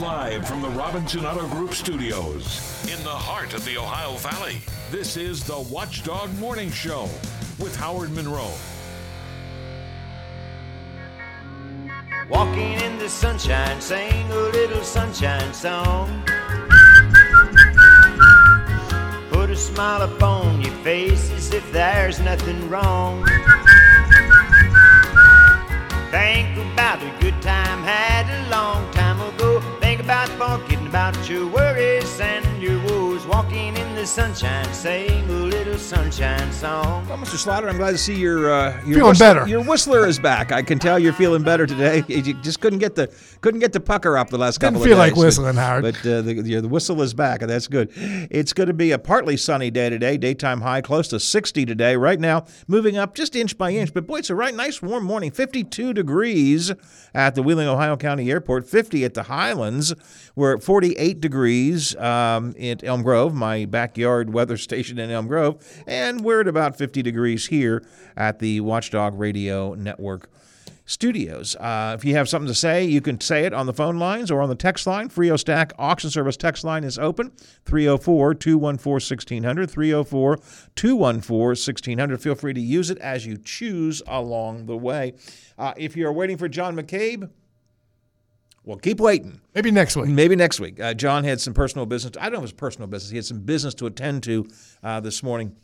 Live from the Robinson Auto Group studios in the heart of the Ohio Valley. This is the Watchdog Morning Show with Howard Monroe. Walking in the sunshine, sing a little sunshine song. Put a smile upon your face as if there's nothing wrong. Think about the good time about your worries and your woes. Walking in the sunshine, sing a little sunshine song. Well, Mr. Slaughter, I'm glad to see your uh, your Feeling better. Your whistler is back. I can tell you're feeling better today. You just couldn't get the couldn't get the pucker up the last Didn't couple feel of like days. whistling, Howard. But uh, the, the the whistle is back, and that's good. It's going to be a partly sunny day today. Daytime high close to 60 today. Right now, moving up just inch by inch. But boy, it's a right nice warm morning. 52 degrees at the Wheeling, Ohio County Airport. 50 at the Highlands. We're at 48 degrees um, at Elm Grove, my backyard weather station in Elm Grove, and we're at about 50 degrees here at the Watchdog Radio Network studios. Uh, if you have something to say, you can say it on the phone lines or on the text line. Frio Stack Auction Service text line is open 304 214 1600. 304 214 1600. Feel free to use it as you choose along the way. Uh, if you're waiting for John McCabe, well, keep waiting. Maybe next week. Maybe next week. Uh, John had some personal business. I don't know if it was personal business. He had some business to attend to uh, this morning.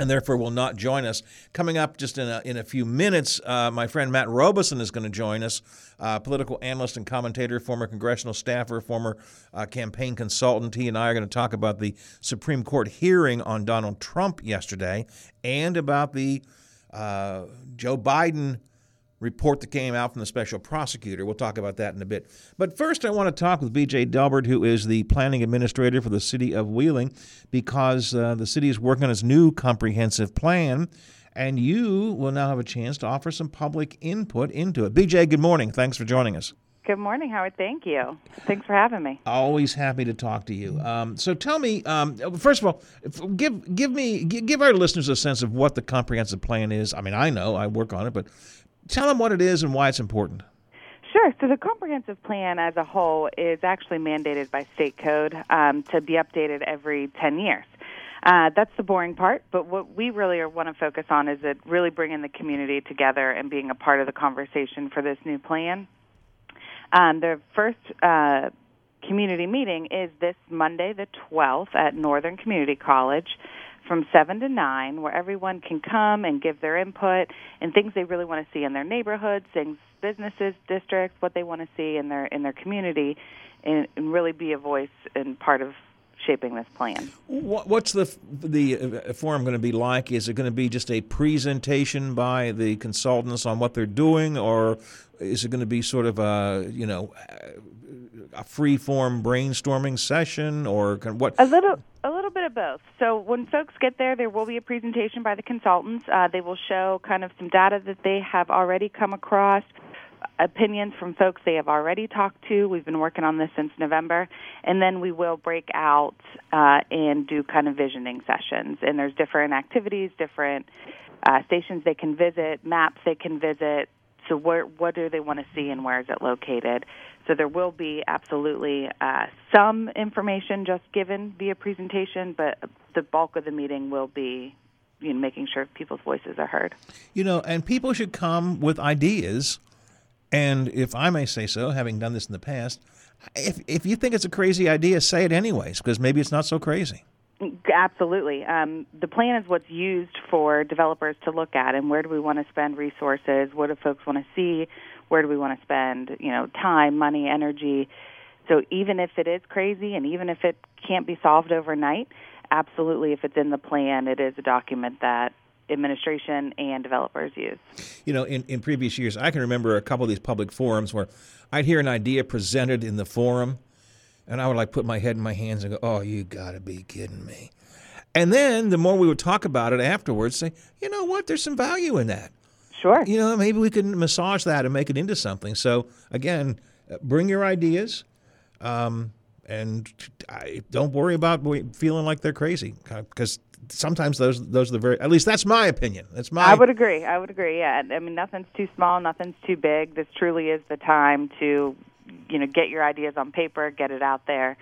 And therefore, will not join us. Coming up just in a, in a few minutes, uh, my friend Matt Robison is going to join us, uh, political analyst and commentator, former congressional staffer, former uh, campaign consultant. He and I are going to talk about the Supreme Court hearing on Donald Trump yesterday and about the uh, Joe Biden report that came out from the special prosecutor. We'll talk about that in a bit. But first, I want to talk with BJ Delbert, who is the planning administrator for the city of Wheeling, because uh, the city is working on its new comprehensive plan, and you will now have a chance to offer some public input into it. BJ, good morning. Thanks for joining us. Good morning, Howard. Thank you. Thanks for having me. Always happy to talk to you. Um, so tell me, um, first of all, give give me give our listeners a sense of what the comprehensive plan is. I mean, I know I work on it, but tell them what it is and why it's important. Sure. So the comprehensive plan as a whole is actually mandated by state code um, to be updated every 10 years. Uh, that's the boring part, but what we really want to focus on is it really bringing the community together and being a part of the conversation for this new plan. Um, the first uh, community meeting is this Monday, the 12th, at Northern Community College from 7 to 9, where everyone can come and give their input and things they really want to see in their neighborhoods, things, businesses, districts, what they want to see in their, in their community, and, and really be a voice and part of shaping this plan. What, what's the the uh, forum going to be like? Is it going to be just a presentation by the consultants on what they're doing, or is it going to be sort of a you know a free form brainstorming session, or what? A little, a little bit of both. So when folks get there, there will be a presentation by the consultants. Uh, they will show kind of some data that they have already come across, opinions from folks they have already talked to. We've been working on this since November, and then we will break out uh, and do kind of visioning sessions. And there's different activities, different uh, stations they can visit, maps they can visit. So where, what do they want to see, and where is it located? So there will be absolutely uh, some information just given via presentation, but the bulk of the meeting will be you know, making sure people's voices are heard. You know, and people should come with ideas. And if I may say so, having done this in the past, if if you think it's a crazy idea, say it anyways, because maybe it's not so crazy. Absolutely. Um, the plan is what's used for developers to look at, and where do we want to spend resources? What do folks want to see? Where do we want to spend, you know, time, money, energy? So even if it is crazy, and even if it can't be solved overnight, absolutely, if it's in the plan, it is a document that administration and developers use. You know, in, in previous years, I can remember a couple of these public forums where I'd hear an idea presented in the forum, and I would like put my head in my hands and go, "Oh, you got to be kidding me!" And then the more we would talk about it afterwards, say, "You know what? There's some value in that. Sure. You know, maybe we can massage that and make it into something." So again, uh, bring your ideas. Um, and I, don't worry about feeling like they're crazy because sometimes those those are the very at least that's my opinion. That's my. I would agree. I would agree. Yeah, I mean, nothing's too small, nothing's too big. This truly is the time to you know, get your ideas on paper, get it out there.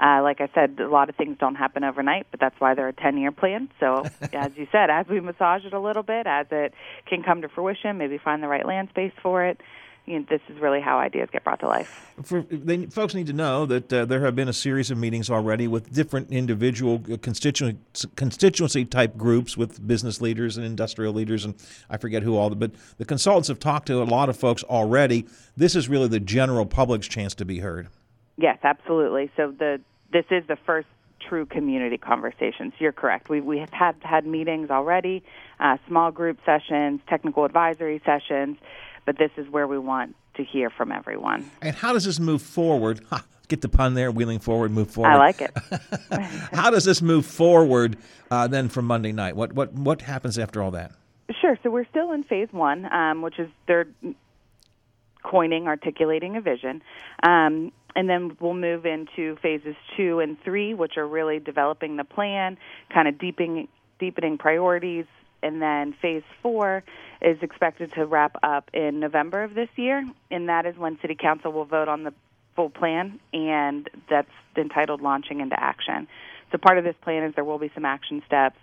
Uh, like I said, a lot of things don't happen overnight, but that's why they're a 10 year plan. So, as you said, as we massage it a little bit, as it can come to fruition, maybe find the right land space for it, you know, this is really how ideas get brought to life. For, they, folks need to know that uh, there have been a series of meetings already with different individual constituency, constituency type groups with business leaders and industrial leaders, and I forget who all. The, but the consultants have talked to a lot of folks already. This is really the general public's chance to be heard. Yes, absolutely. So the this is the first true community conversations. You're correct. We we have had had meetings already, uh, small group sessions, technical advisory sessions but this is where we want to hear from everyone. And how does this move forward? Ha, get the pun there, wheeling forward, move forward. I like it. how does this move forward uh, then from Monday night? What what what happens after all that? Sure. So we're still in phase one, um, which is they're coining, articulating a vision. Um, and then we'll move into phases two and three, which are really developing the plan, kind of deepening, deepening priorities, and then phase four is expected to wrap up in November of this year, and that is when City Council will vote on the full plan, and that's entitled Launching into Action. So part of this plan is there will be some action steps.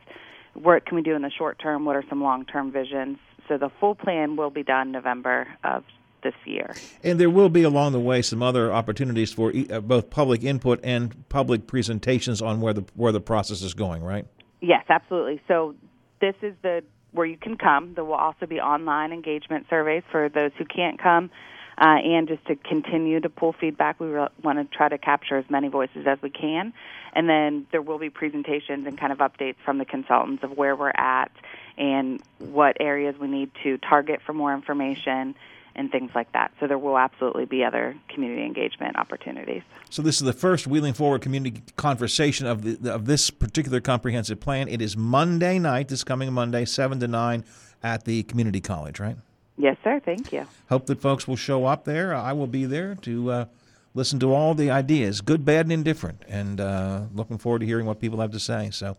What can we do in the short term? What are some long term visions? So the full plan will be done November of this year. And there will be along the way some other opportunities for uh, both public input and public presentations on where the where the process is going, right? Yes, absolutely. So this is the where you can come. There will also be online engagement surveys for those who can't come. Uh, and just to continue to pull feedback, we re- want to try to capture as many voices as we can. And then there will be presentations and kind of updates from the consultants of where we're at and what areas we need to target for more information and things like that. So there will absolutely be other community engagement opportunities. So this is the first Wheeling Forward community conversation of the of this particular comprehensive plan. It is Monday night, this coming Monday, seven to nine, at the community college, right? Yes, sir. Thank you. Hope that folks will show up there. I will be there to uh, listen to all the ideas, good, bad, and indifferent, and uh, looking forward to hearing what people have to say. So,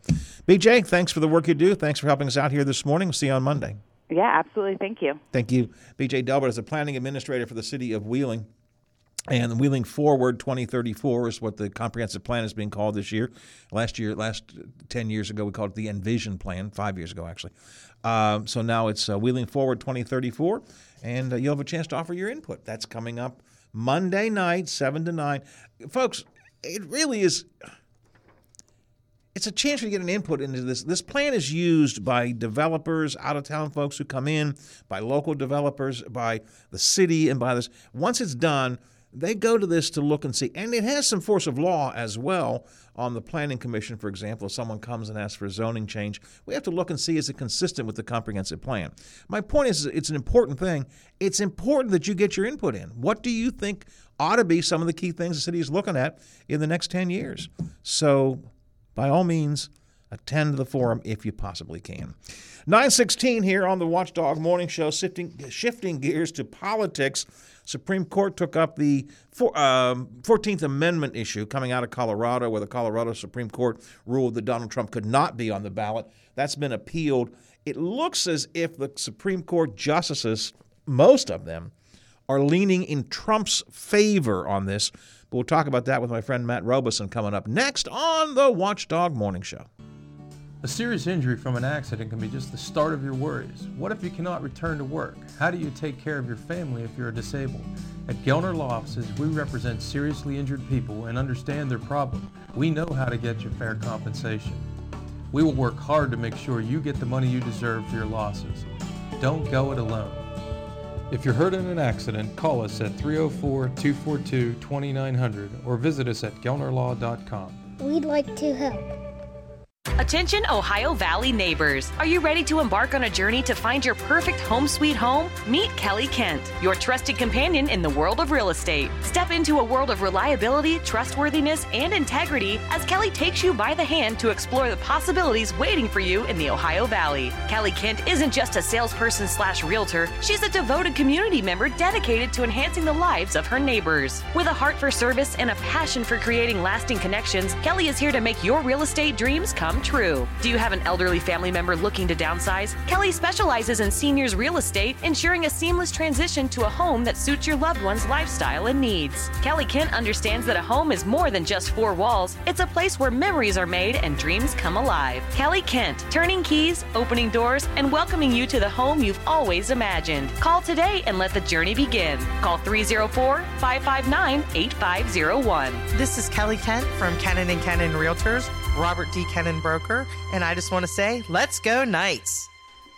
BJ, thanks for the work you do. Thanks for helping us out here this morning. We'll see you on Monday. Yeah, absolutely. Thank you. Thank you. BJ Delbert is a planning administrator for the city of Wheeling. And Wheeling Forward 2034 is what the comprehensive plan is being called this year. Last year, last 10 years ago, we called it the Envision Plan, five years ago, actually. Um, so now it's uh, Wheeling Forward 2034, and uh, you'll have a chance to offer your input. That's coming up Monday night, 7 to 9. Folks, it really is it's a chance for you to get an input into this. This plan is used by developers, out of town folks who come in, by local developers, by the city, and by this. Once it's done, they go to this to look and see. And it has some force of law as well on the Planning Commission, for example. If someone comes and asks for a zoning change, we have to look and see is it consistent with the comprehensive plan. My point is, it's an important thing. It's important that you get your input in. What do you think ought to be some of the key things the city is looking at in the next 10 years? So, by all means, attend the forum if you possibly can. 916 here on the Watchdog Morning Show, shifting, shifting gears to politics. Supreme Court took up the four, um, 14th Amendment issue coming out of Colorado, where the Colorado Supreme Court ruled that Donald Trump could not be on the ballot. That's been appealed. It looks as if the Supreme Court justices, most of them, are leaning in Trump's favor on this. But we'll talk about that with my friend Matt Robison coming up next on the Watchdog Morning Show. A serious injury from an accident can be just the start of your worries. What if you cannot return to work? How do you take care of your family if you're disabled? At Gelner Law Offices, we represent seriously injured people and understand their problem. We know how to get you fair compensation. We will work hard to make sure you get the money you deserve for your losses. Don't go it alone. If you're hurt in an accident, call us at 304 242 2900 or visit us at gelnerlaw.com. We'd like to help. Attention Ohio Valley neighbors. Are you ready to embark on a journey to find your perfect home sweet home? Meet Kelly Kent, your trusted companion in the world of real estate. Step into a world of reliability, trustworthiness, and integrity as Kelly takes you by the hand to explore the possibilities waiting for you in the Ohio Valley. Kelly Kent isn't just a salesperson slash realtor, she's a devoted community member dedicated to enhancing the lives of her neighbors. With a heart for service and a passion for creating lasting connections, Kelly is here to make your real estate dreams come true. Do you have an elderly family member looking to downsize? Kelly specializes in seniors real estate, ensuring a seamless transition to a home that suits your loved one's lifestyle and needs. Kelly Kent understands that a home is more than just four walls, it's a place where memories are made and dreams come alive. Kelly Kent, turning keys, opening doors, and welcoming you to the home you've always imagined. Call today and let the journey begin. Call 304 559 8501. This is Kelly Kent from Kennan and Kennan Realtors, Robert D. Kennan Broker, and I just want to say, let's go Knights.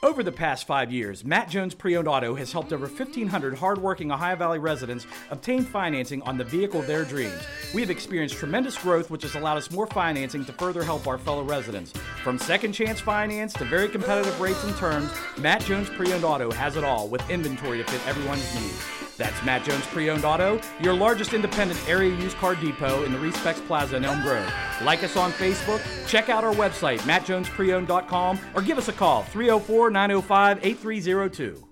Over the past five years, Matt Jones Pre Owned Auto has helped over 1,500 hardworking Ohio Valley residents obtain financing on the vehicle of their dreams. We have experienced tremendous growth, which has allowed us more financing to further help our fellow residents. From second chance finance to very competitive rates and terms, Matt Jones Pre Owned Auto has it all with inventory to fit everyone's needs. That's Matt Jones Pre Owned Auto, your largest independent area used car depot in the Respecs Plaza in Elm Grove. Like us on Facebook, check out our website, mattjonespreowned.com, or give us a call, 304 905 8302.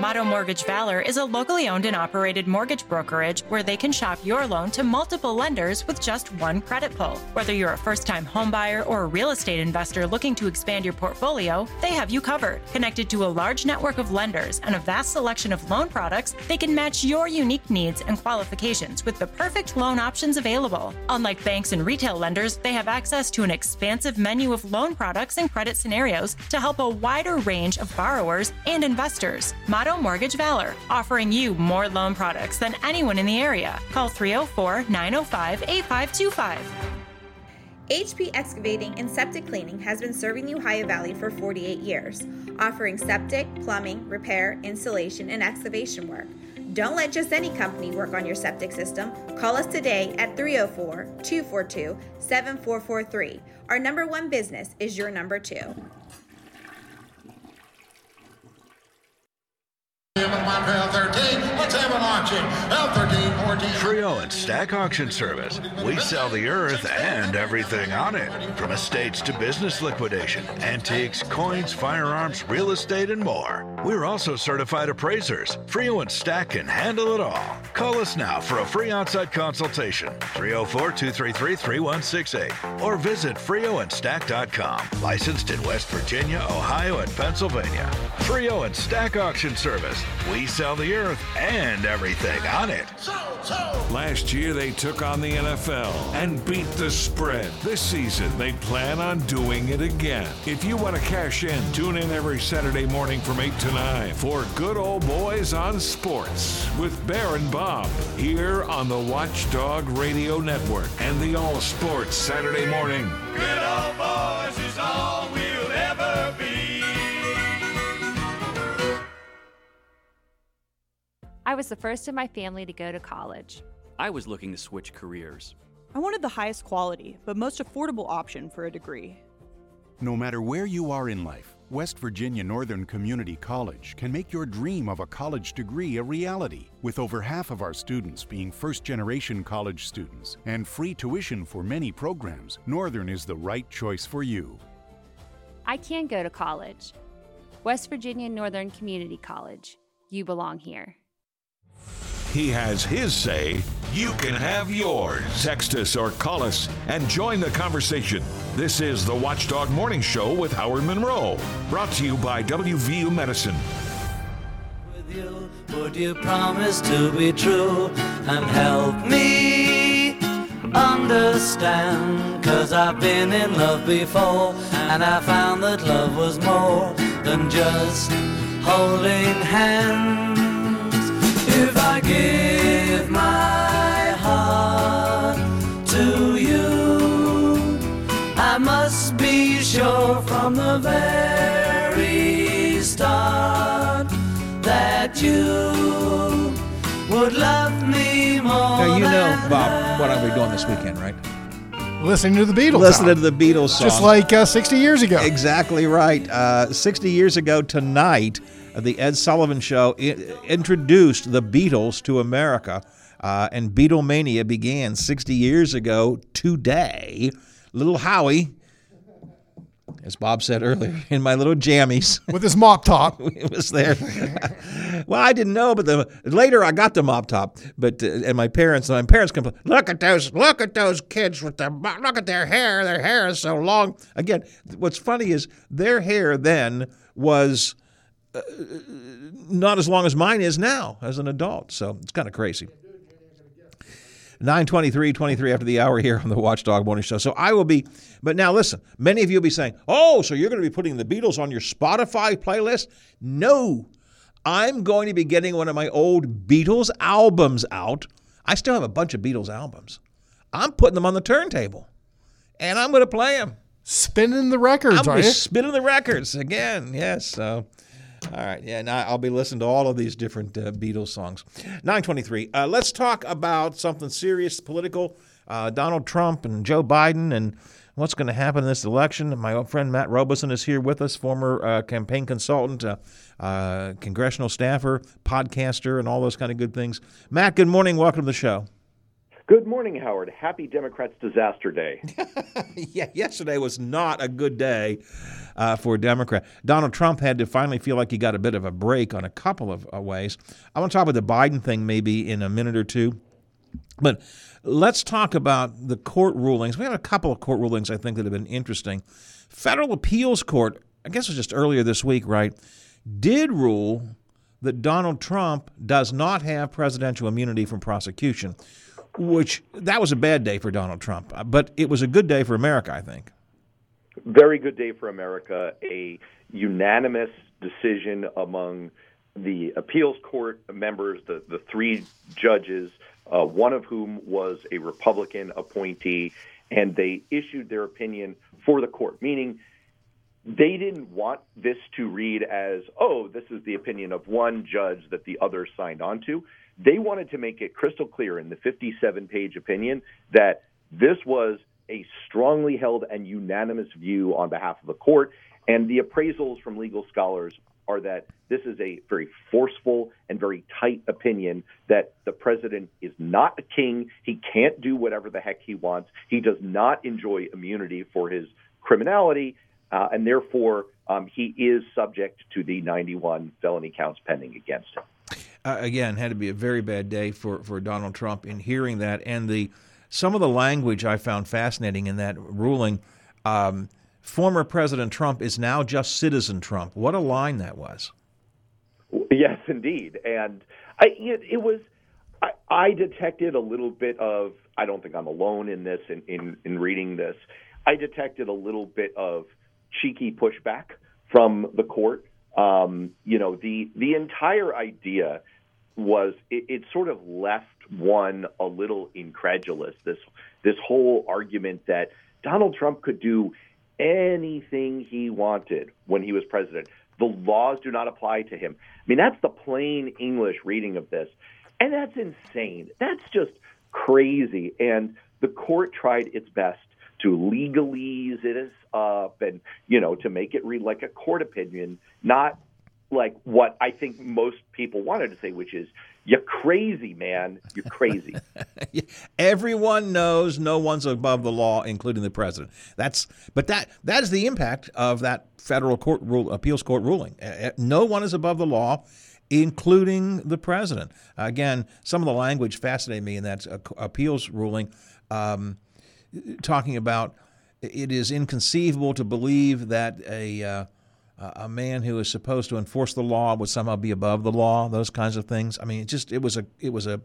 Motto Mortgage Valor is a locally owned and operated mortgage brokerage where they can shop your loan to multiple lenders with just one credit pull. Whether you're a first time homebuyer or a real estate investor looking to expand your portfolio, they have you covered. Connected to a large network of lenders and a vast selection of loan products, they can match your unique needs and qualifications with the perfect loan options available. Unlike banks and retail lenders, they have access to an expansive menu of loan products and credit scenarios to help a wider range of borrowers and investors. Motto Mortgage Valor, offering you more loan products than anyone in the area. Call 304 905 8525. HP Excavating and Septic Cleaning has been serving the Ohio Valley for 48 years, offering septic, plumbing, repair, installation, and excavation work. Don't let just any company work on your septic system. Call us today at 304 242 7443. Our number one business is your number two. Let's have an auction. L13, 14. Frio and Stack Auction Service. We sell the earth and everything on it. From estates to business liquidation, antiques, coins, firearms, real estate, and more. We're also certified appraisers. Frio and Stack can handle it all. Call us now for a free on-site consultation. 304-233-3168 or visit frioandstack.com. Licensed in West Virginia, Ohio, and Pennsylvania. Frio and Stack Auction Service. We sell the earth and everything on it. Last year, they took on the NFL and beat the spread. This season, they plan on doing it again. If you want to cash in, tune in every Saturday morning from 8 to 9 for Good Old Boys on Sports with Bear and Bob here on the Watchdog Radio Network and the All Sports Saturday morning. Good old boys is all I was the first in my family to go to college. I was looking to switch careers. I wanted the highest quality, but most affordable option for a degree. No matter where you are in life, West Virginia Northern Community College can make your dream of a college degree a reality. With over half of our students being first generation college students and free tuition for many programs, Northern is the right choice for you. I can go to college. West Virginia Northern Community College. You belong here. He has his say. You can have yours. Text us or call us and join the conversation. This is the Watchdog Morning Show with Howard Monroe. Brought to you by WVU Medicine. Would you promise to be true and help me understand? Cause I've been in love before and I found that love was more than just holding hands. If I give my heart to you, I must be sure from the very start that you would love me more. Now, you know, Bob, what I'll be doing this weekend, right? Listening to the Beatles. Listening Howard. to the Beatles song. Just like uh, 60 years ago. Exactly right. Uh, 60 years ago tonight, the Ed Sullivan Show I- introduced the Beatles to America, uh, and Beatlemania began 60 years ago today. Little Howie as Bob said earlier, in my little jammies. With his mop top. it was there. well, I didn't know, but the later I got the mop top. But uh, and my parents, my parents complained, look at those, look at those kids with their, look at their hair. Their hair is so long. Again, what's funny is their hair then was uh, not as long as mine is now as an adult. So it's kind of crazy. 923, 23 after the hour here on the Watchdog Morning Show. So I will be, but now listen, many of you will be saying, oh, so you're going to be putting the Beatles on your Spotify playlist? No. I'm going to be getting one of my old Beatles albums out. I still have a bunch of Beatles albums. I'm putting them on the turntable and I'm going to play them. Spinning the records, I'm are you? spinning the records again. Yes. So all right, yeah, I'll be listening to all of these different uh, Beatles songs. 923. Uh, let's talk about something serious, political. Uh, Donald Trump and Joe Biden and what's going to happen in this election. My old friend Matt Robison is here with us, former uh, campaign consultant, uh, uh, congressional staffer, podcaster, and all those kind of good things. Matt, good morning. Welcome to the show. Good morning, Howard. Happy Democrats Disaster Day. yeah, yesterday was not a good day uh, for a Democrat. Donald Trump had to finally feel like he got a bit of a break on a couple of uh, ways. I want to talk about the Biden thing maybe in a minute or two. But let's talk about the court rulings. We have a couple of court rulings I think that have been interesting. Federal Appeals Court, I guess it was just earlier this week, right, did rule that Donald Trump does not have presidential immunity from prosecution which that was a bad day for Donald Trump, uh, but it was a good day for America, I think. Very good day for America. A unanimous decision among the appeals court members, the, the three judges, uh, one of whom was a Republican appointee, and they issued their opinion for the court, meaning they didn't want this to read as, oh, this is the opinion of one judge that the others signed on to. They wanted to make it crystal clear in the 57 page opinion that this was a strongly held and unanimous view on behalf of the court. And the appraisals from legal scholars are that this is a very forceful and very tight opinion that the president is not a king. He can't do whatever the heck he wants. He does not enjoy immunity for his criminality. Uh, and therefore, um, he is subject to the 91 felony counts pending against him again had to be a very bad day for, for Donald Trump in hearing that and the some of the language I found fascinating in that ruling. Um, former President Trump is now just citizen Trump. What a line that was. Yes, indeed, and I, it, it was. I, I detected a little bit of. I don't think I'm alone in this. In, in in reading this, I detected a little bit of cheeky pushback from the court. Um, you know, the the entire idea was it, it sort of left one a little incredulous. This this whole argument that Donald Trump could do anything he wanted when he was president. The laws do not apply to him. I mean, that's the plain English reading of this. And that's insane. That's just crazy. And the court tried its best to legalese it up uh, and, you know, to make it read like a court opinion, not like what I think most people wanted to say, which is, "You're crazy, man. You're crazy." Everyone knows no one's above the law, including the president. That's but that that is the impact of that federal court rule, appeals court ruling. No one is above the law, including the president. Again, some of the language fascinated me in that appeals ruling, um, talking about it is inconceivable to believe that a uh, a man who is supposed to enforce the law would somehow be above the law. Those kinds of things. I mean, it just it was a it was a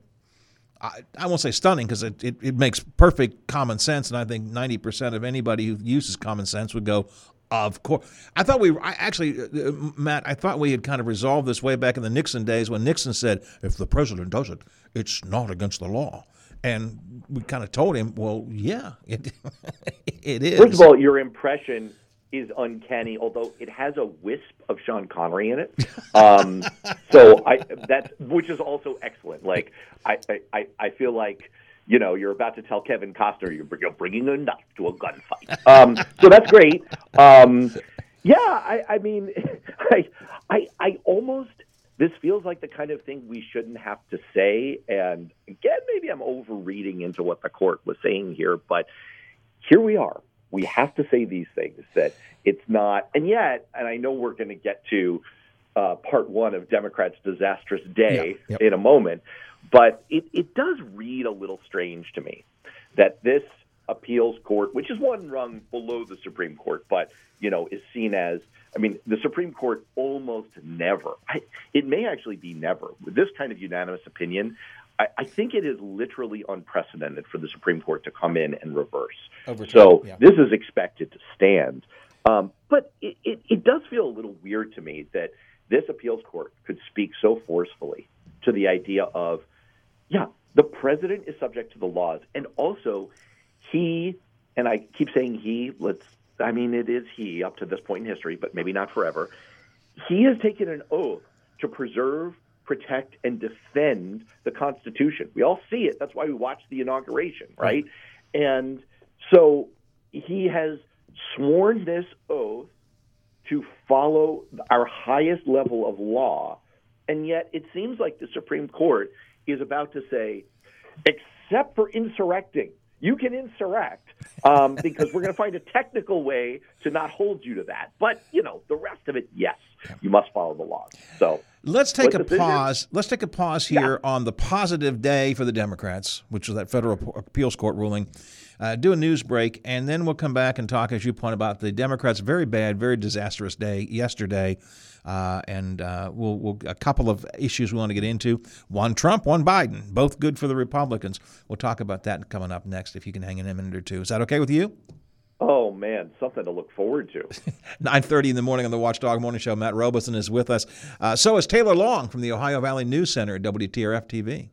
I, I won't say stunning because it, it, it makes perfect common sense, and I think ninety percent of anybody who uses common sense would go, of course. I thought we I actually, uh, uh, Matt. I thought we had kind of resolved this way back in the Nixon days when Nixon said, "If the president does it, it's not against the law." And we kind of told him, "Well, yeah, it it is." First of all, your impression is uncanny, although it has a wisp of Sean Connery in it. Um, so I that which is also excellent. Like I, I I feel like you know you're about to tell Kevin Costner you're, you're bringing a knife to a gunfight. Um, so that's great. Um, yeah, I, I mean, I I I almost this feels like the kind of thing we shouldn't have to say. And again, maybe I'm overreading into what the court was saying here, but here we are we have to say these things that it's not, and yet, and I know we're going to get to uh, part one of Democrats' disastrous day Yeah, yep. in a moment, but it, it does read a little strange to me that this appeals court, which is one rung below the Supreme Court, but you know is seen as, I mean, the Supreme Court almost never. I, it may actually be never with this kind of unanimous opinion. I, I think it is literally unprecedented for the Supreme Court to come in and reverse. So yeah. this is expected to stand. Um, but it, it, it does feel a little weird to me that this appeals court could speak so forcefully to the idea of, yeah, the president is subject to the laws, and also he, and I keep saying he, let's, I mean, it is he up to this point in history, but maybe not forever. He has taken an oath to preserve, protect, and defend the Constitution. We all see it. That's why we watch the inauguration, right? And so he has sworn this oath to follow our highest level of law. And yet it seems like the Supreme Court is about to say, except for insurrecting, you can insurrect um, because we're going to find a technical way to not hold you to that. But, you know, the rest of it, yes, you must follow the laws. So Let's take what a decision? pause. Let's take a pause here on the positive day for the Democrats, which was that federal appeals court ruling. Uh, do a news break, and then we'll come back and talk, as you point about the Democrats' very bad, very disastrous day yesterday, uh, and uh, we'll, we'll a couple of issues we want to get into. One Trump, one Biden, both good for the Republicans. We'll talk about that coming up next. If you can hang in a minute or two, is that okay with you? Oh, man, something to look forward to. 9.30 in the morning on the Watchdog Morning Show. Matt Robison is with us. Uh, so is Taylor Long from the Ohio Valley News Center at WTRF-TV.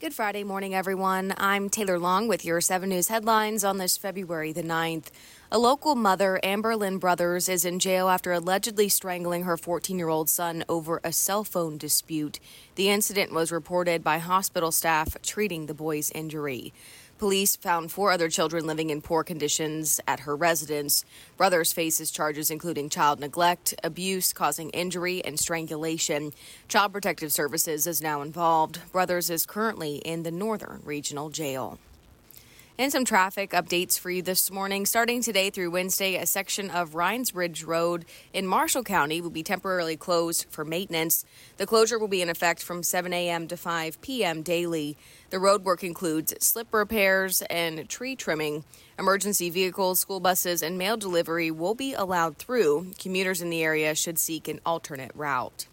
Good Friday morning, everyone. I'm Taylor Long with your 7 News headlines on this February the 9th. A local mother, Amber Lynn Brothers, is in jail after allegedly strangling her 14 year old son over a cell phone dispute. The incident was reported by hospital staff treating the boy's injury. Police found four other children living in poor conditions at her residence. Brothers faces charges including child neglect, abuse causing injury, and strangulation. Child Protective Services is now involved. Brothers is currently in the Northern Regional Jail. And some traffic updates for you this morning. Starting today through Wednesday, a section of Rhines Ridge Road in Marshall County will be temporarily closed for maintenance. The closure will be in effect from 7 a.m. to 5 p.m. daily. The road work includes slip repairs and tree trimming. Emergency vehicles, school buses, and mail delivery will be allowed through. Commuters in the area should seek an alternate route.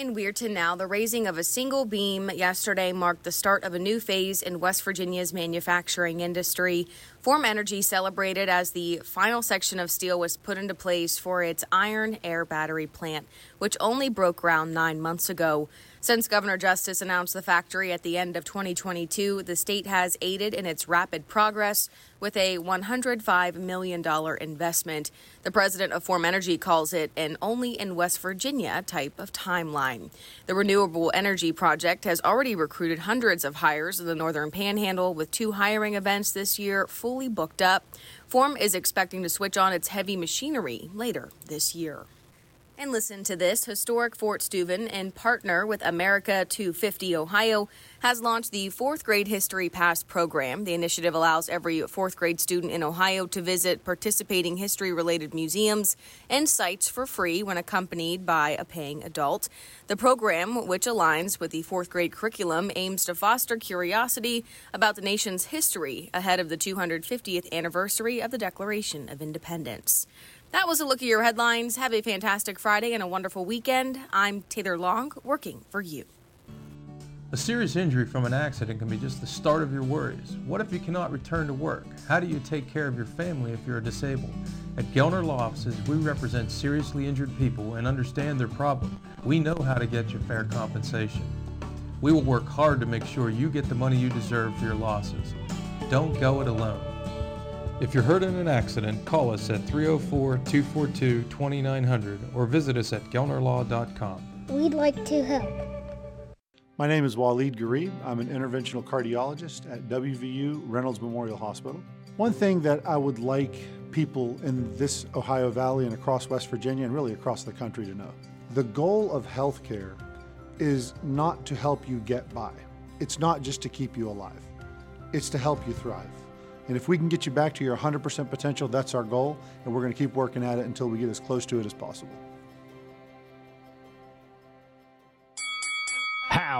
In Weirton now, the raising of a single beam yesterday marked the start of a new phase in West Virginia's manufacturing industry. Form Energy celebrated as the final section of steel was put into place for its iron air battery plant, which only broke ground nine months ago. Since Governor Justice announced the factory at the end of 2022, the state has aided in its rapid progress with a $105 million investment. The president of Form Energy calls it an only in West Virginia type of timeline. The renewable energy project has already recruited hundreds of hires in the Northern Panhandle with two hiring events this year fully booked up. Form is expecting to switch on its heavy machinery later this year. And listen to this historic Fort Steuben, in partner with America 250 Ohio, has launched the fourth grade History Pass program. The initiative allows every fourth grade student in Ohio to visit participating history related museums and sites for free when accompanied by a paying adult. The program, which aligns with the fourth grade curriculum, aims to foster curiosity about the nation's history ahead of the 250th anniversary of the Declaration of Independence. That was a look at your headlines. Have a fantastic Friday and a wonderful weekend. I'm Taylor Long, working for you. A serious injury from an accident can be just the start of your worries. What if you cannot return to work? How do you take care of your family if you're disabled? At Gelner Law Offices, we represent seriously injured people and understand their problem. We know how to get you fair compensation. We will work hard to make sure you get the money you deserve for your losses. Don't go it alone. If you're hurt in an accident, call us at 304 242 2900 or visit us at gelnerlaw.com. We'd like to help. My name is Waleed Garib. I'm an interventional cardiologist at WVU Reynolds Memorial Hospital. One thing that I would like people in this Ohio Valley and across West Virginia and really across the country to know the goal of healthcare is not to help you get by, it's not just to keep you alive, it's to help you thrive. And if we can get you back to your 100% potential, that's our goal. And we're going to keep working at it until we get as close to it as possible.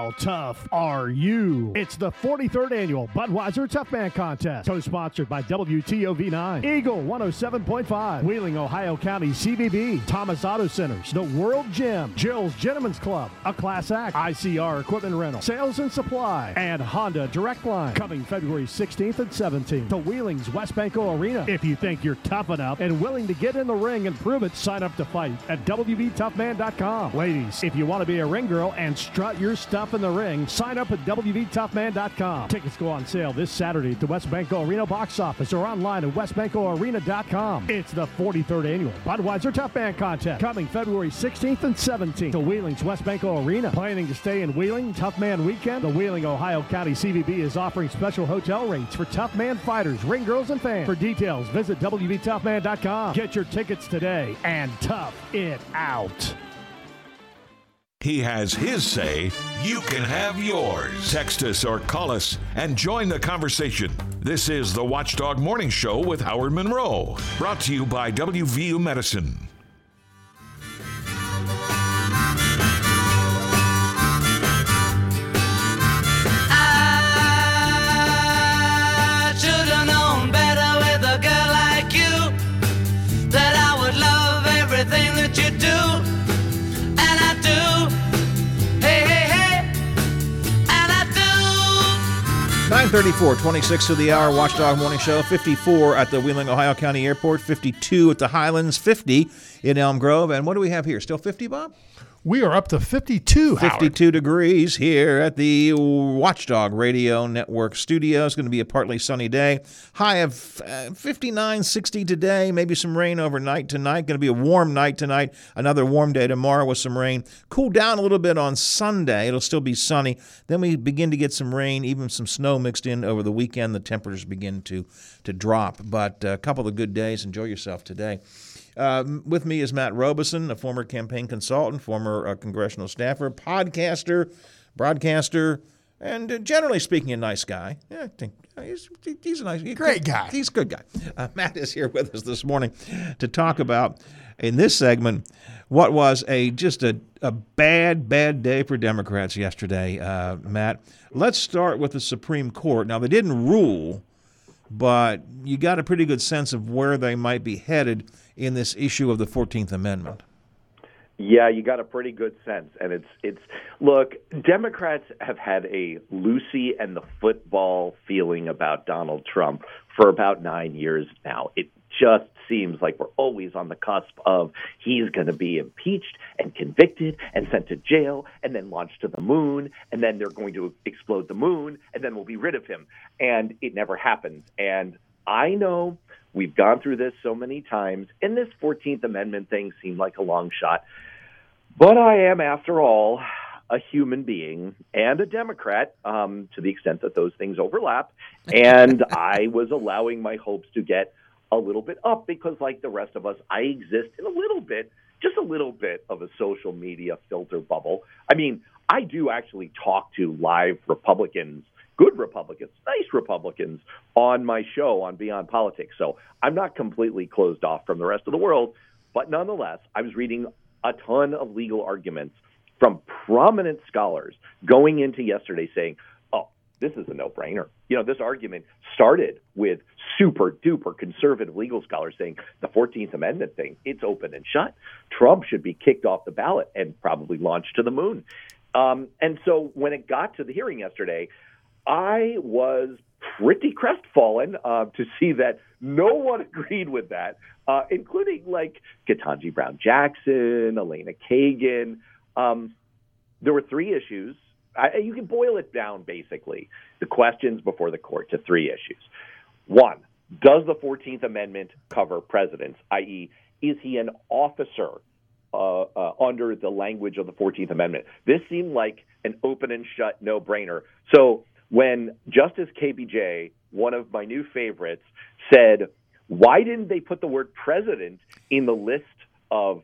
How tough are you? It's the 43rd annual Budweiser Tough Man Contest, co-sponsored by WTOV9, Eagle 107.5, Wheeling, Ohio County CVB, Thomas Auto Centers, The World Gym, Jill's Gentlemen's Club, A Class Act, ICR Equipment Rental, Sales and Supply, and Honda Direct Line. Coming February 16th and 17th to Wheeling's WesBanco Arena. If you think you're tough enough and willing to get in the ring and prove it, sign up to fight at WVToughman.com. Ladies, if you want to be a ring girl and strut your stuff in the ring, sign up at WVToughman.com. Tickets go on sale this Saturday at the WesBanco Arena box office or online at WesBancoArena.com. It's the 43rd annual Budweiser Tough Man Contest coming February 16th and 17th to Wheeling's WesBanco Arena. Planning to stay in Wheeling Tough Man Weekend? The Wheeling, Ohio County CVB is offering special hotel rates for Tough Man fighters, ring girls, and fans. For details, visit WVToughman.com. Get your tickets today and tough it out. He has his say. You can have yours. Text us or call us and join the conversation. This is the Watchdog Morning Show with Howard Monroe. Brought to you by WVU Medicine. 34, 26 to the hour, Watchdog Morning Show, 54 at the Wheeling, Ohio County Airport, 52 at the Highlands, 50 in Elm Grove. And what do we have here? Still 50, Bob? We are up to 52. Howard. 52 degrees here at the Watchdog Radio Network studio. It's going to be a partly sunny day. High of uh, 59, 60 today. Maybe some rain overnight tonight. Going to be a warm night tonight. Another warm day tomorrow with some rain. Cool down a little bit on Sunday. It'll still be sunny. Then we begin to get some rain, even some snow mixed in over the weekend. The temperatures begin to, to drop. But a couple of good days. Enjoy yourself today. Uh, with me is Matt Robison, a former campaign consultant, former uh, congressional staffer, podcaster, broadcaster, and uh, generally speaking, a nice guy. Yeah, I think he's, he's a nice, he's Great guy. He's a good guy. Uh, Matt is here with us this morning to talk about, in this segment, what was a just a, a bad, bad day for Democrats yesterday, uh, Matt. Let's start with the Supreme Court. Now, they didn't rule, but you got a pretty good sense of where they might be headed in this issue of the 14th Amendment. Yeah, you got a pretty good sense, and it's it's look. Democrats have had a Lucy and the football feeling about Donald Trump for about nine years now. It just seems like we're always on the cusp of he's going to be impeached and convicted and sent to jail and then launched to the moon and then they're going to explode the moon and then we'll be rid of him. And it never happens. And I know we've gone through this so many times and this 14th amendment thing seemed like a long shot. But I am after all a human being and a Democrat um, to the extent that those things overlap. And I was allowing my hopes to get a little bit up because, like the rest of us, I exist in a little bit, just a little bit of a social media filter bubble. I mean, I do actually talk to live Republicans, good Republicans, nice Republicans on my show on Beyond Politics. So I'm not completely closed off from the rest of the world. But nonetheless, I was reading a ton of legal arguments from prominent scholars going into yesterday saying, this is a no brainer. You know, this argument started with super duper conservative legal scholars saying the 14th Amendment thing, it's open and shut. Trump should be kicked off the ballot and probably launched to the moon. Um, and so when it got to the hearing yesterday, I was pretty crestfallen uh, to see that no one agreed with that, uh, including like Ketanji Brown Jackson, Elena Kagan. Um, there were three issues. I, you can boil it down basically the questions before the court to three issues. One, does the 14th Amendment cover presidents, i.e., is he an officer uh, uh, under the language of the 14th Amendment? This seemed like an open and shut no brainer. So when Justice KBJ, one of my new favorites, said, why didn't they put the word president in the list of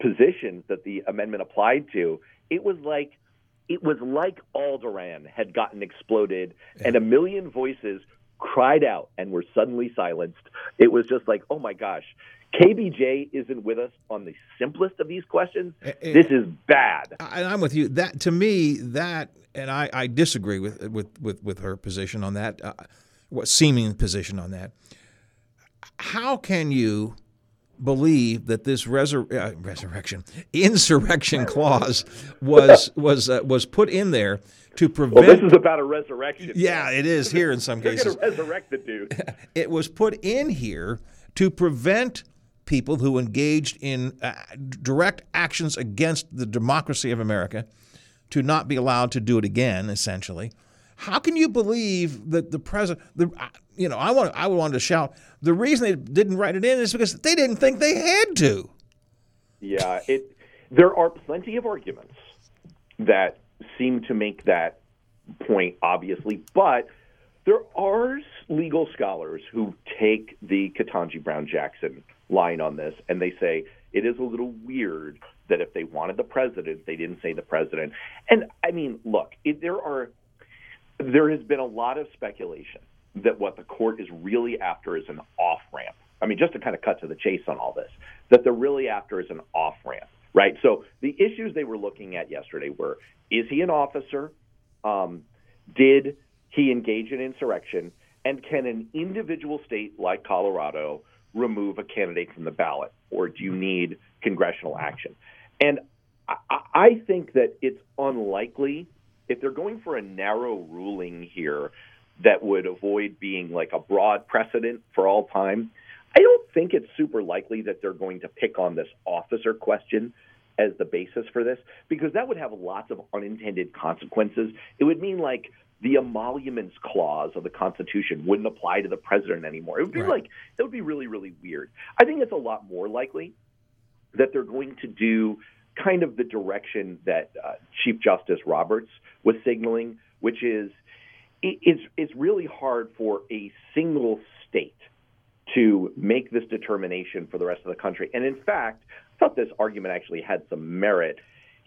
positions that the amendment applied to? It was like it was like Alderaan had gotten exploded and a million voices cried out and were suddenly silenced. It was just like, oh my gosh, KBJ isn't with us on the simplest of these questions. This is bad. And I'm with you. That to me, that and I, I disagree with with with with her position on that. Uh, what seeming position on that? How can you? Believe that this resur- uh, resurrection insurrection clause was was uh, was put in there to prevent. Well, this is about a resurrection. Yeah, it is here in some cases. going to resurrect the dude. it was put in here to prevent people who engaged in uh, direct actions against the democracy of America to not be allowed to do it again. Essentially, how can you believe that the president? The you know, I want I wanted to shout. The reason they didn't write it in is because they didn't think they had to. Yeah, it. There are plenty of arguments that seem to make that point, obviously, but there are legal scholars who take the Ketanji Brown Jackson line on this, and they say it is a little weird that if they wanted the president, they didn't say the president. And I mean, look, it, there are there has been a lot of speculation that what the court is really after is an off ramp. I mean, just to kind of cut to the chase on all this, that they're really after is an off ramp, right? So the issues they were looking at yesterday were: is he an officer? Um, did he engage in insurrection? And can an individual state like Colorado remove a candidate from the ballot, or do you need congressional action? And I, I think that it's unlikely if they're going for a narrow ruling here that would avoid being like a broad precedent for all time. I don't think it's super likely that they're going to pick on this officer question as the basis for this because that would have lots of unintended consequences. It would mean like the emoluments clause of the Constitution wouldn't apply to the president anymore. It would be Right. like it would be really really weird. I think it's a lot more likely that they're going to do kind of the direction that uh, Chief Justice Roberts was signaling, which is it, it's it's really hard for a single state to make this determination for the rest of the country. And in fact, I thought this argument actually had some merit.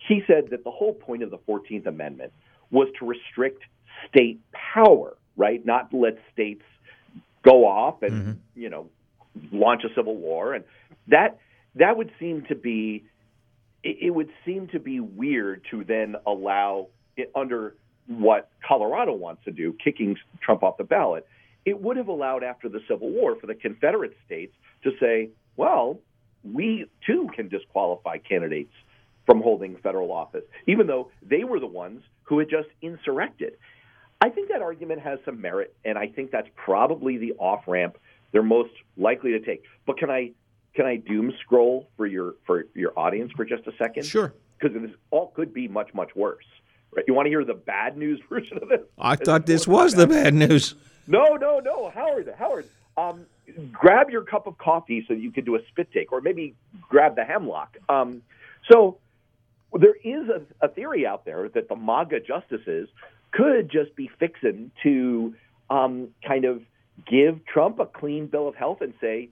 He said that the whole point of the 14th Amendment was to restrict state power, right? Not let states go off and, you know, launch a civil war and that that would seem to be it, it would seem to be weird to then allow it under what Colorado wants to do, kicking Trump off the ballot. It would have allowed after the Civil War for the Confederate states to say, well, we too can disqualify candidates from holding federal office, even though they were the ones who had just insurrected. I think that argument has some merit, and I think that's probably the off ramp they're most likely to take. But can I can I doom scroll for your for your audience for just a second? Sure. Because this all could be much much worse. Right? You want to hear the bad news version of this? I thought this was the bad news. No, no, no, Howard, Howard. Um, grab your cup of coffee so you can do a spit take, or maybe grab the hemlock. Um, so there is a, a theory out there that the MAGA justices could just be fixing to um, kind of give Trump a clean bill of health and say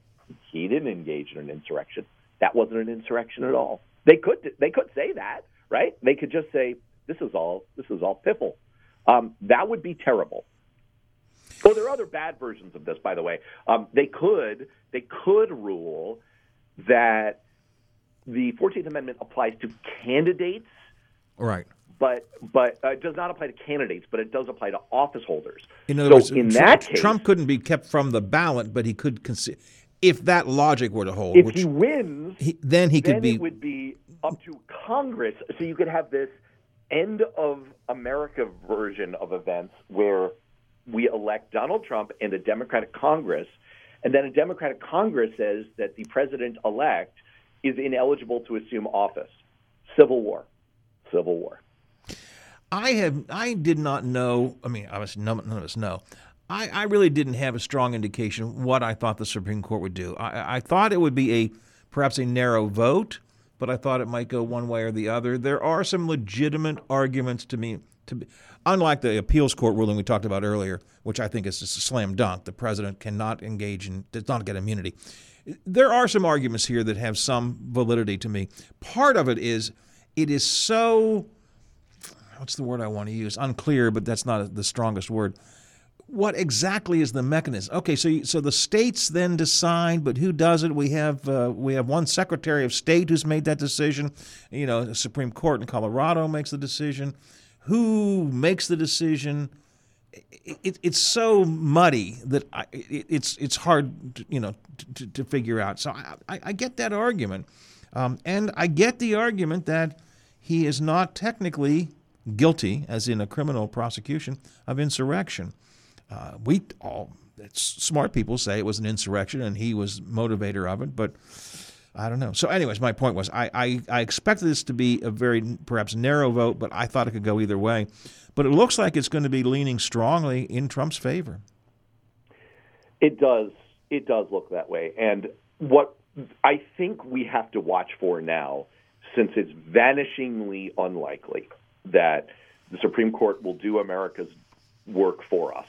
he didn't engage in an insurrection. That wasn't an insurrection at all. They could they could say that, right? They could just say this is all this is all piffle. Um, that would be terrible. Oh, there are other bad versions of this, by the way. Um, they could they could rule that the Fourteenth Amendment applies to candidates, Right. but but uh, it does not apply to candidates, but it does apply to office holders. In other so words, in Tr- that case, Trump couldn't be kept from the ballot, but he could consi- if that logic were to hold. if which he wins, he, then he could then be. it would be up to Congress. So you could have this end of America version of events where we elect Donald Trump and a Democratic Congress, and then a Democratic Congress says that the president elect is ineligible to assume office. Civil war. Civil war. I have. I did not know. I mean, obviously, none, none of us know. I, I really didn't have a strong indication what I thought the Supreme Court would do. I, I thought it would be a perhaps a narrow vote, but I thought it might go one way or the other. There are some legitimate arguments to me. To be, unlike the appeals court ruling we talked about earlier, which I think is just a slam dunk, the president cannot engage in does not get immunity. There are some arguments here that have some validity to me. Part of it is it is so what's the word I want to use? Unclear, but that's not the strongest word. What exactly is the mechanism? Okay, so so the states then decide, but who does it? We have uh, we have one Secretary of State who's made that decision. You know, the Supreme Court in Colorado makes the decision. Who makes the decision? It, it's so muddy that I, it, it's it's hard, to, you know, to, to, figure out. So I, I, I get that argument, um, and I get the argument that he is not technically guilty, as in a criminal prosecution, of insurrection. Uh, we all, smart people say it was an insurrection and he was motivator of it, but I don't know. So, anyways, my point was I, I, I expected this to be a very perhaps narrow vote, but I thought it could go either way. But it looks like it's going to be leaning strongly in Trump's favor. It does. It does look that way. And what I think we have to watch for now, since it's vanishingly unlikely that the Supreme Court will do America's work for us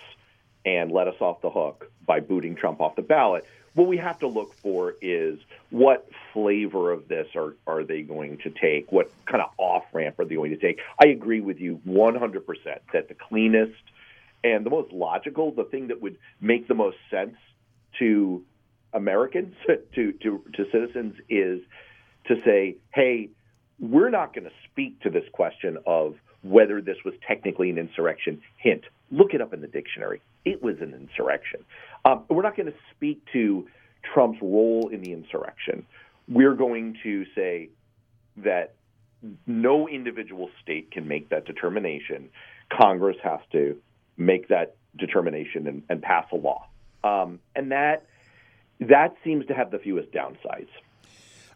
and let us off the hook by booting Trump off the ballot. What we have to look for is what flavor of this are, are they going to take? What kind of off ramp are they going to take? I agree with you 100% that the cleanest and the most logical, the thing that would make the most sense to Americans, to, to, to citizens, is to say, hey, we're not going to speak to this question of whether this was technically an insurrection. Hint, look it up in the dictionary. It was an insurrection. Um, we're not going to speak to Trump's role in the insurrection. We're going to say that no individual state can make that determination. Congress has to make that determination and, and pass a law. Um, and that that seems to have the fewest downsides.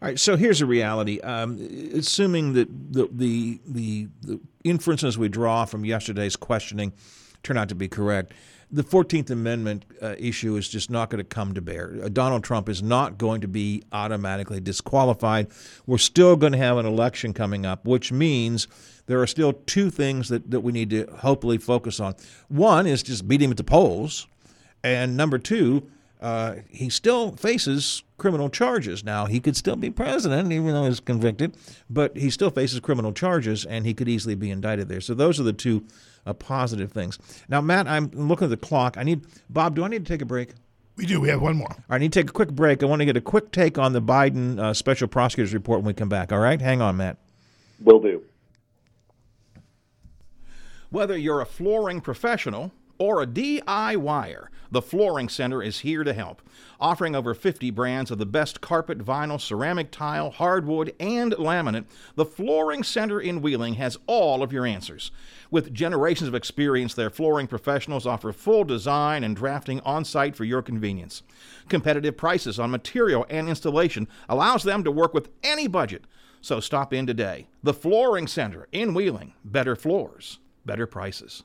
All right, so here's a reality. Um, assuming that the, the, the, the inferences we draw from yesterday's questioning turn out to be correct, the 14th Amendment uh, issue is just not going to come to bear. Uh, Donald Trump is not going to be automatically disqualified. We're still going to have an election coming up, which means there are still two things that, that we need to hopefully focus on. One is just beat him at the polls, and number two, uh, he still faces criminal charges. Now, he could still be president, even though he's convicted, but he still faces criminal charges, and he could easily be indicted there. So those are the two uh, positive things. Now, Matt, I'm looking at the clock. I need Bob. Do I need to take a break? We do. We have one more. I need to take a quick break. I want to get a quick take on the Biden uh, special prosecutor's report when we come back. All right, hang on, Matt. Will do. Whether you're a flooring professional or a DIYer, the Flooring Center is here to help. Offering over 50 brands of the best carpet, vinyl, ceramic tile, hardwood, and laminate, the Flooring Center in Wheeling has all of your answers. With generations of experience, their flooring professionals offer full design and drafting on site for your convenience. Competitive prices on material and installation allows them to work with any budget. So stop in today. The Flooring Center in Wheeling. Better floors, better prices.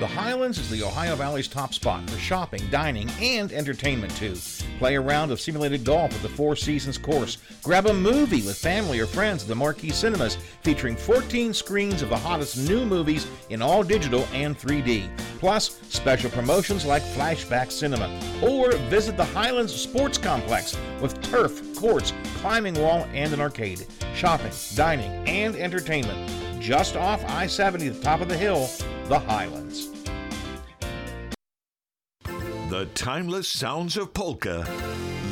The Highlands is the Ohio Valley's top spot for shopping, dining, and entertainment too. Play a round of simulated golf at the Four Seasons course. Grab a movie with family or friends at the Marquee Cinemas, featuring 14 screens of the hottest new movies in all digital and 3D. Plus, special promotions like Flashback Cinema. Or visit the Highlands Sports Complex with turf, courts, climbing wall, and an arcade. Shopping, dining, and entertainment just off I 70, the top of the hill, the Highlands. The timeless sounds of polka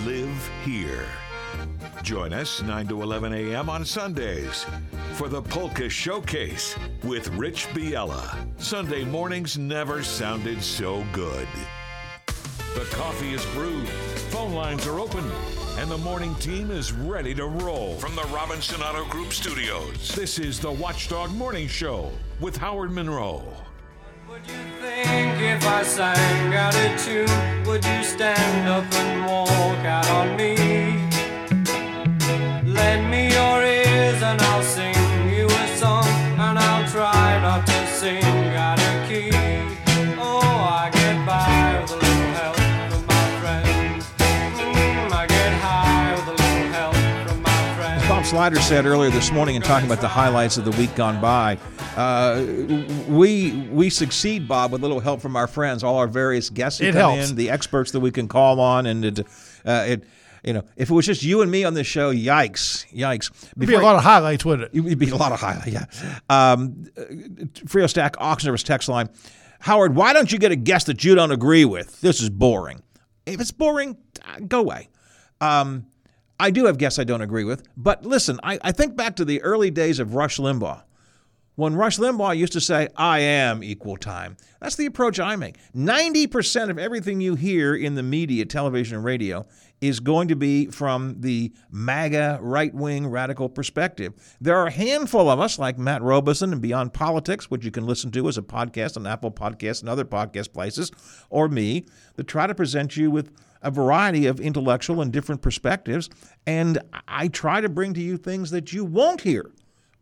live here. Join us 9 to 11 a.m. on Sundays for the Polka Showcase with Rich Biella. Sunday mornings never sounded so good. The coffee is brewed, phone lines are open and the morning team is ready to roll. From the Robinson Auto Group studios, this is the Watchdog Morning Show with Howard Monroe. Would you think if I sang out a tune, would you stand up and walk out on me? Lend me Slider said earlier this morning in talking about the highlights of the week gone by, uh, we we succeed, Bob, with a little help from our friends, all our various guests who It come helps. in, the experts that we can call on, and it, uh, it, you know, if it was just you and me on this show, yikes, yikes. It'd be a lot of highlights, wouldn't it? It would be a lot of highlights, yeah. Um, Frio Stack, Oxnard's text line. Howard, why don't you get a guest that you don't agree with? This is boring. If it's boring, uh, go away. Um, I do have guests I don't agree with, but listen, I, I think back to the early days of Rush Limbaugh. When Rush Limbaugh used to say, I am equal time, that's the approach I make. 90% of everything you hear in the media, television, and radio is going to be from the MAGA right wing radical perspective. There are a handful of us, like Matt Robison and Beyond Politics, which you can listen to as a podcast on Apple Podcasts and other podcast places, or me, that try to present you with a variety of intellectual and different perspectives. And I try to bring to you things that you won't hear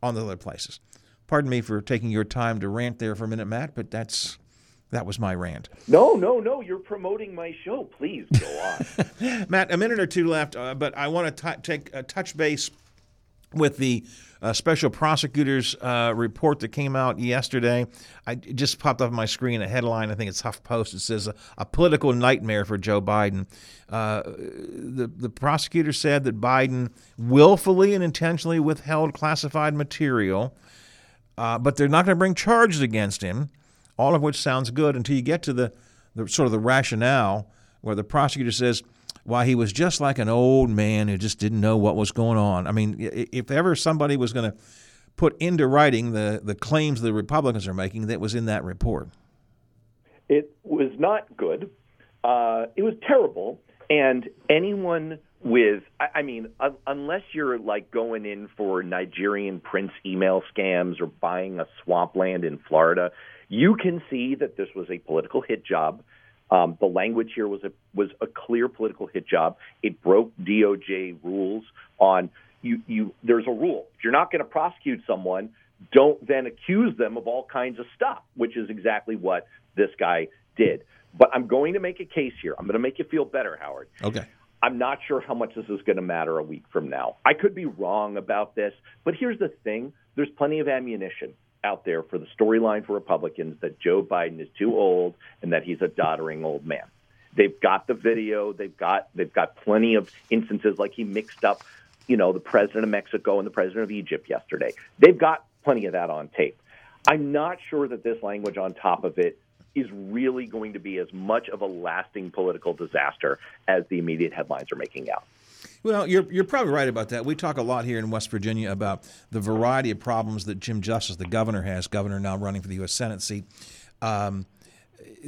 on the other places. Pardon me for taking your time to rant there for a minute, Matt, but that's that was my rant. No, no, no. You're promoting my show. Please go on. Matt, a minute or two left, uh, but I want to take a touch base with the uh, special prosecutor's uh, report that came out yesterday. I just popped up on my screen a headline. I think it's HuffPost. It says a, a political nightmare for Joe Biden. Uh, the the prosecutor said that Biden willfully and intentionally withheld classified material, uh, but they're not going to bring charges against him all of which sounds good until you get to the, the sort of the rationale where the prosecutor says, why he was just like an old man who just didn't know what was going on. I mean, if ever somebody was going to put into writing the, the claims the Republicans are making, that was in that report. It was not good. Uh, it was terrible. And anyone with, I, I mean, uh, unless you're like going in for Nigerian prince email scams or buying a swampland in Florida, you can see that this was a political hit job. Um, the language here was a was a clear political hit job. It broke DOJ rules on you. You there's a rule. If you're not going to prosecute someone, don't then accuse them of all kinds of stuff, which is exactly what this guy did. But I'm going to make a case here. I'm going to make you feel better, Howard. Okay. I'm not sure how much this is going to matter a week from now. I could be wrong about this, but here's the thing: there's plenty of ammunition out there for the storyline for Republicans that Joe Biden is too old and that he's a doddering old man. They've got the video. They've got they've got plenty of instances like he mixed up, you know, the president of Mexico and the president of Egypt yesterday. They've got plenty of that on tape. I'm not sure that this language on top of it is really going to be as much of a lasting political disaster as the immediate headlines are making out. Well, you're, you're probably right about that. We talk a lot here in West Virginia about the variety of problems that Jim Justice, the governor, has. Governor now running for the U.S. Senate seat. Um,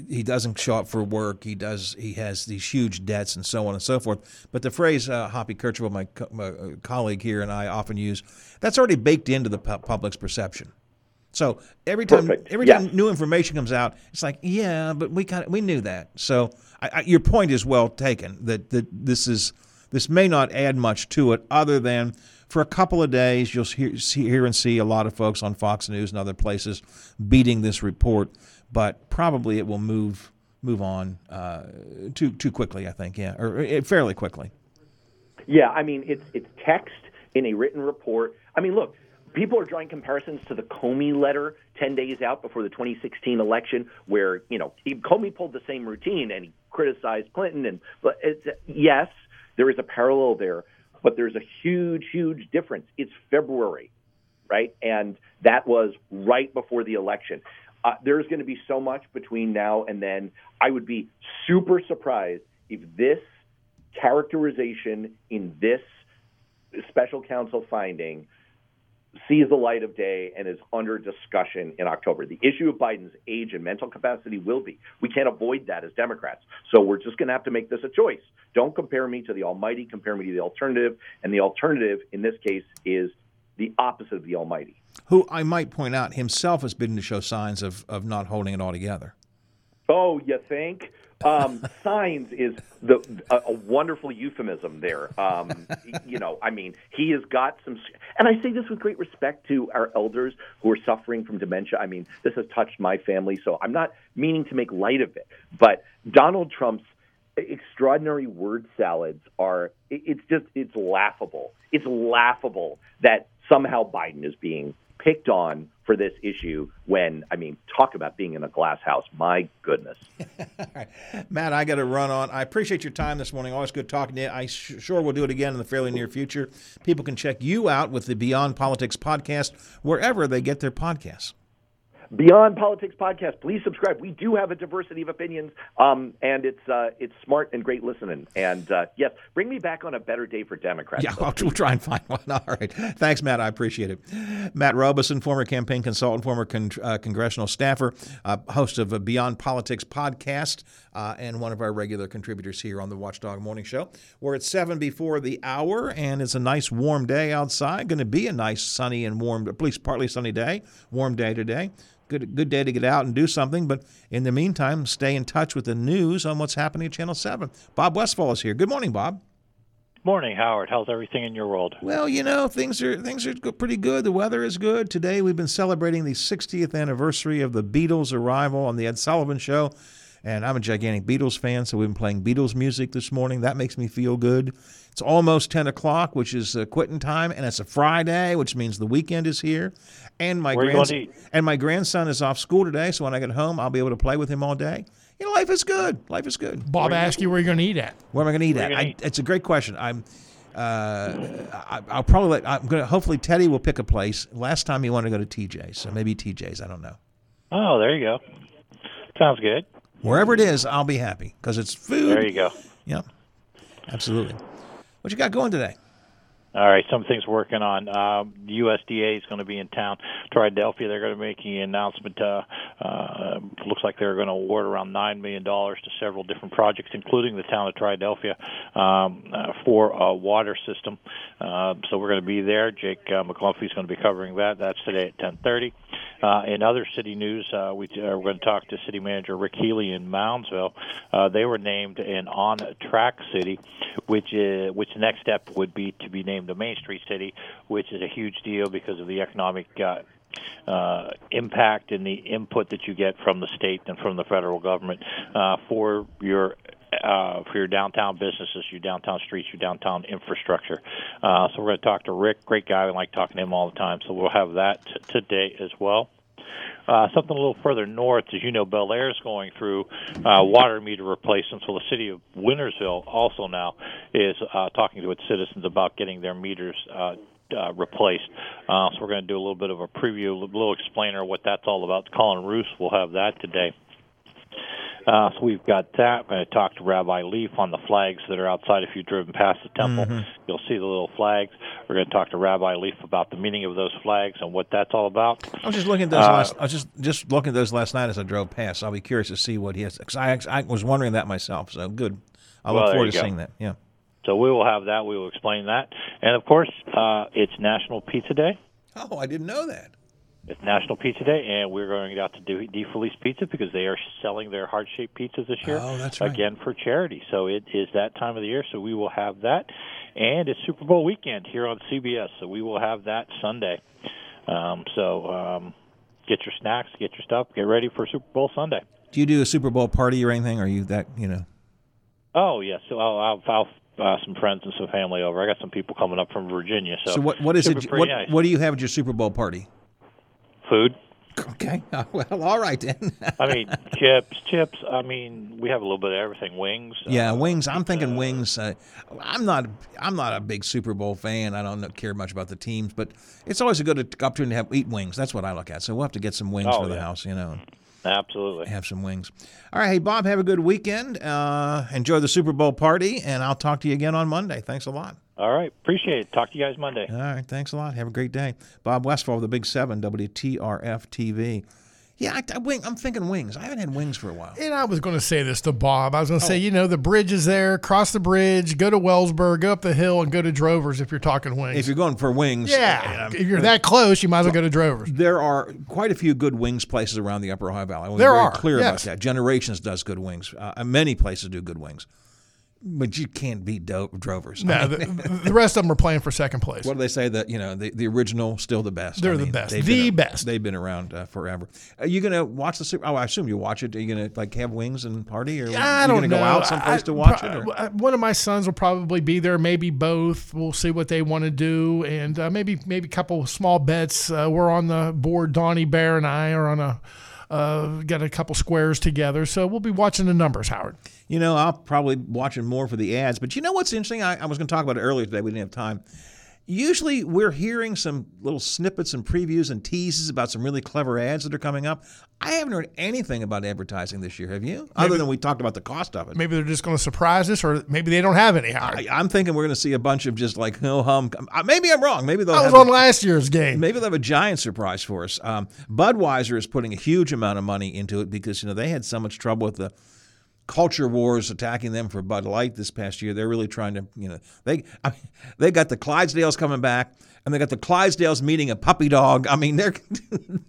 he doesn't show up for work. He does. He has these huge debts and so on and so forth. But the phrase uh, "Hoppy Kercheval," my, co- my uh, colleague here, and I often use, that's already baked into the pu- public's perception. So every time, Perfect. every Yes. time new information comes out, it's like, yeah, but we kind of we knew that. So I, I, your point is well taken. That that this is this may not add much to it, other than for a couple of days you'll hear, see, hear and see a lot of folks on Fox News and other places beating this report, but probably it will move move on uh, too too quickly. I think, yeah, or uh, fairly quickly. Yeah, I mean it's it's text in a written report. I mean, look, people are drawing comparisons to the Comey letter 10 days out before the 2016 election where, you know, he, Comey pulled the same routine and he criticized Clinton and but it's, yes, there is a parallel there, but there's a huge huge difference. It's February, right? And that was right before the election. Uh, there's going to be so much between now and then. I would be super surprised if this characterization in this special counsel finding sees the light of day and is under discussion in October. The issue of Biden's age and mental capacity will be. We can't avoid that as Democrats. So we're just going to have to make this a choice. Don't compare me to the Almighty, compare me to the alternative. And the alternative in this case is the opposite of the Almighty. Who I might point out himself has been to show signs of, of not holding it all together. Oh, you think? Um, signs is the a, a wonderful euphemism there. Um, you know, I mean, he has got some, and I say this with great respect to our elders who are suffering from dementia. I mean, this has touched my family, so I'm not meaning to make light of it. But Donald Trump's extraordinary word salads are it- it's just it's laughable. It's laughable that somehow Biden is being picked on for this issue when I mean talk about being in a glass house. My goodness. Matt, I got to run on. I appreciate your time this morning. Always good talking to you. I sh- sure will do it again in the fairly near future. People can check you out with the Beyond Politics podcast wherever they get their podcasts. Beyond Politics podcast. Please subscribe. We do have a diversity of opinions, um, and it's uh, it's smart and great listening. And uh, yes, bring me back on a better day for Democrats. Yeah, we'll, we'll try and find one. All right. Thanks, Matt. I appreciate it. Matt Robison, former campaign consultant, former con- uh, congressional staffer, uh, host of a Beyond Politics podcast, uh, and one of our regular contributors here on the Watchdog Morning Show. We're at seven before the hour, and it's a nice warm day outside. Going to be a nice sunny and warm, at least partly sunny day, warm day today. Good, good day to get out and do something. But in the meantime, stay in touch with the news on what's happening at Channel 7. Bob Westfall is here. Good morning, Bob. Morning, Howard. How's everything in your world? Well, you know, things are things are pretty good. The weather is good. Today we've been celebrating the 60th anniversary of the Beatles' arrival on the Ed Sullivan Show. And I'm a gigantic Beatles fan, so we've been playing Beatles music this morning. That makes me feel good. It's almost 10 o'clock, which is uh, quitting time, and it's a Friday, which means the weekend is here. And my Where you grands- going to eat? and my grandson is off school today, so when I get home, I'll be able to play with him all day. You know, life is good. Life is good. Bob asked you where you're going to eat at. Where am I going to eat at? I, eat? It's a great question. I'm. Uh, I, I'll probably let. I'm going to. Hopefully, Teddy will pick a place. Last time he wanted to go to TJ's, so maybe TJ's. I don't know. Oh, there you go. Sounds good. Wherever it is, I'll be happy because it's food. There you go. Yep. Absolutely. What you got going today? All right, some things working on. Um, the USDA is going to be in town. Triadelphia, they're going to be making an announcement. Uh, uh, looks like they're going to award around $9 million to several different projects, including the town of Triadelphia, um, uh, for a water system. Uh, so we're going to be there. Jake uh, is going to be covering that. That's today at 1030. Uh, in other city news, uh, we, uh, we're going to talk to City Manager Rick Healy in Moundsville. Uh, they were named an on-track city, which is, which next step would be to be named a Main Street city, which is a huge deal because of the economic uh, uh, impact and the input that you get from the state and from the federal government uh, for your uh, for your downtown businesses, your downtown streets, your downtown infrastructure. Uh, so we're going to talk to Rick, great guy. We like talking to him all the time. So we'll have that t- today as well. Uh, something a little further north, as you know, Bellaire is going through uh, water meter replacement. So the city of Wintersville also now is uh, talking to its citizens about getting their meters uh, uh, replaced. Uh, so we're going to do a little bit of a preview, a little explainer what that's all about. Colin Roos will have that today. Uh, so we've got that. I'm going to talk to Rabbi Leaf on the flags that are outside. If you've driven past the temple, Mhm. you'll see the little flags. We're going to talk to Rabbi Leaf about the meaning of those flags and what that's all about. I was just looking at those Uh, last. I was just just looking at those last night as I drove past. I'll be curious to see what he has. Because I, I was wondering that myself. So good. I Well, look there forward to go. seeing that. Yeah. So we will have that. We will explain that. And of course, uh, it's National Pizza Day. Oh, I didn't know that. It's National Pizza Day, and we're going out to do De Felice Pizza because they are selling their heart shaped pizzas this year. Oh, that's right. Again for charity. So it is that time of the year. So we will have that, and it's Super Bowl weekend here on CBS. So we will have that Sunday. Um, so um, get your snacks, get your stuff, get ready for Super Bowl Sunday. Do you do a Super Bowl party or anything? Are you that you know? Oh yes, so I'll, I'll, I'll uh, some friends and some family over. I got some people coming up from Virginia. So, So, what what is it? What nice. what do you have at your Super Bowl party? Food. Okay. Well, all right then. I mean, chips, chips. I mean, we have a little bit of everything. Wings. Yeah, wings. I'm thinking wings. Uh, I'm not. I'm not a big Super Bowl fan. I don't care much about the teams, but it's always a good opportunity to have eat wings. That's what I look at. So we'll have to get some wings Oh, for the yeah. house. You know, Absolutely. have some wings. All right, hey Bob, have a good weekend. Uh, enjoy the Super Bowl party, and I'll talk to you again on Monday. Thanks a lot. All right. Appreciate it. Talk to you guys Monday. All right, thanks a lot. Have a great day. Bob Westfall, of the Big Seven, WTRF TV. Yeah, I, I, wing, I'm thinking wings. I haven't had wings for a while. And I was going to say this to Bob. I was going to Oh. say, you know, the bridge is there. Cross the bridge, go to Wellsburg, go up the hill, and go to Drovers if you're talking wings. If you're going for wings, yeah, um, if you're that close, you might as well go to Drovers. There are quite a few good wings places around the Upper Ohio Valley. I want to be There very are, clear yes. about that. Generations does good wings. Uh, many places do good wings, but you can't beat Do- Drovers. No, I the, mean, the rest of them are playing for second place. what do they say? That you know the, the original still the best. They're I the best. they've The been- best. They've been around uh, forever. Are you gonna watch the Super? Oh, I assume you watch it. Are you gonna like have wings and party, or I you don't gonna know. go out someplace I- to watch pro- it? Or? uh, One of my sons will probably be there, maybe both. We'll see what they want to do, and uh, maybe maybe a couple of small bets. Uh, we're on the board. Donnie Bear and I are on a uh, got a couple squares together, so we'll be watching the numbers, Howard. You know, I'll probably watch it more for the ads. But you know what's interesting? I, I was going to talk about it earlier today. We didn't have time. Usually, we're hearing some little snippets and previews and teases about some really clever ads that are coming up. I haven't heard anything about advertising this year. Have you? Other than we talked about the cost of it. Maybe they're just going to surprise us, or maybe they don't have any. I, I'm thinking we're going to see a bunch of just like no hum. uh, Maybe I'm wrong. Maybe they'll. I was have on a- last year's game. Maybe they'll have a giant surprise for us. Um, Budweiser is putting a huge amount of money into it because you know they had so much trouble with the culture wars attacking them for Bud Light this past year. They're really trying to you know they I mean, they got the Clydesdales coming back. And they got the Clydesdales meeting a puppy dog. I mean, they're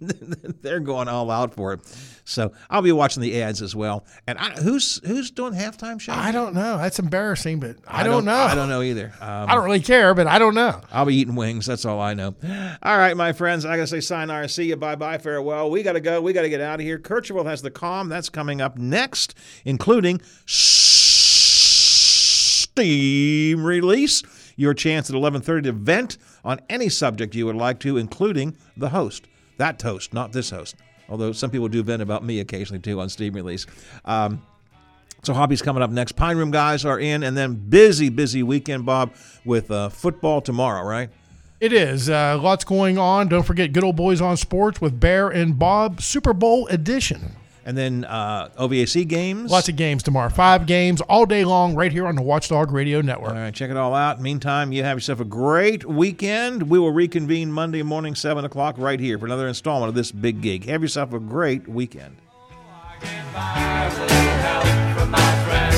they're going all out for it. So I'll be watching the ads as well. And I, who's who's doing halftime show? I don't know. That's embarrassing, but I, don't, know. I don't know either. Um, I don't really care, but I don't know. I'll be eating wings. That's all I know. All right, my friends. I got to say sign sayonara, see you, bye bye, farewell. We got to go. We got to get out of here. Kercheval has the calm. That's coming up next, including steam release. Your chance at 11:30 to vent on any subject you would like to, including the host. That host, not this host. Although some people do vent about me occasionally too on steam release. Um, so Hoppy's coming up next. Pine Room guys are in, and then busy, busy weekend, Bob, with uh, football tomorrow, right? It is. Uh, lots going on. Don't forget Good Old Boys on Sports with Bear and Bob, Super Bowl edition. And then uh, OVAC games. Lots of games tomorrow. Five games all day long right here on the Watchdog Radio Network. All right, check it all out. Meantime, you have yourself a great weekend. We will reconvene Monday morning, 7 o'clock, right here for another installment of this big gig. Have yourself a great weekend. Help from my friends.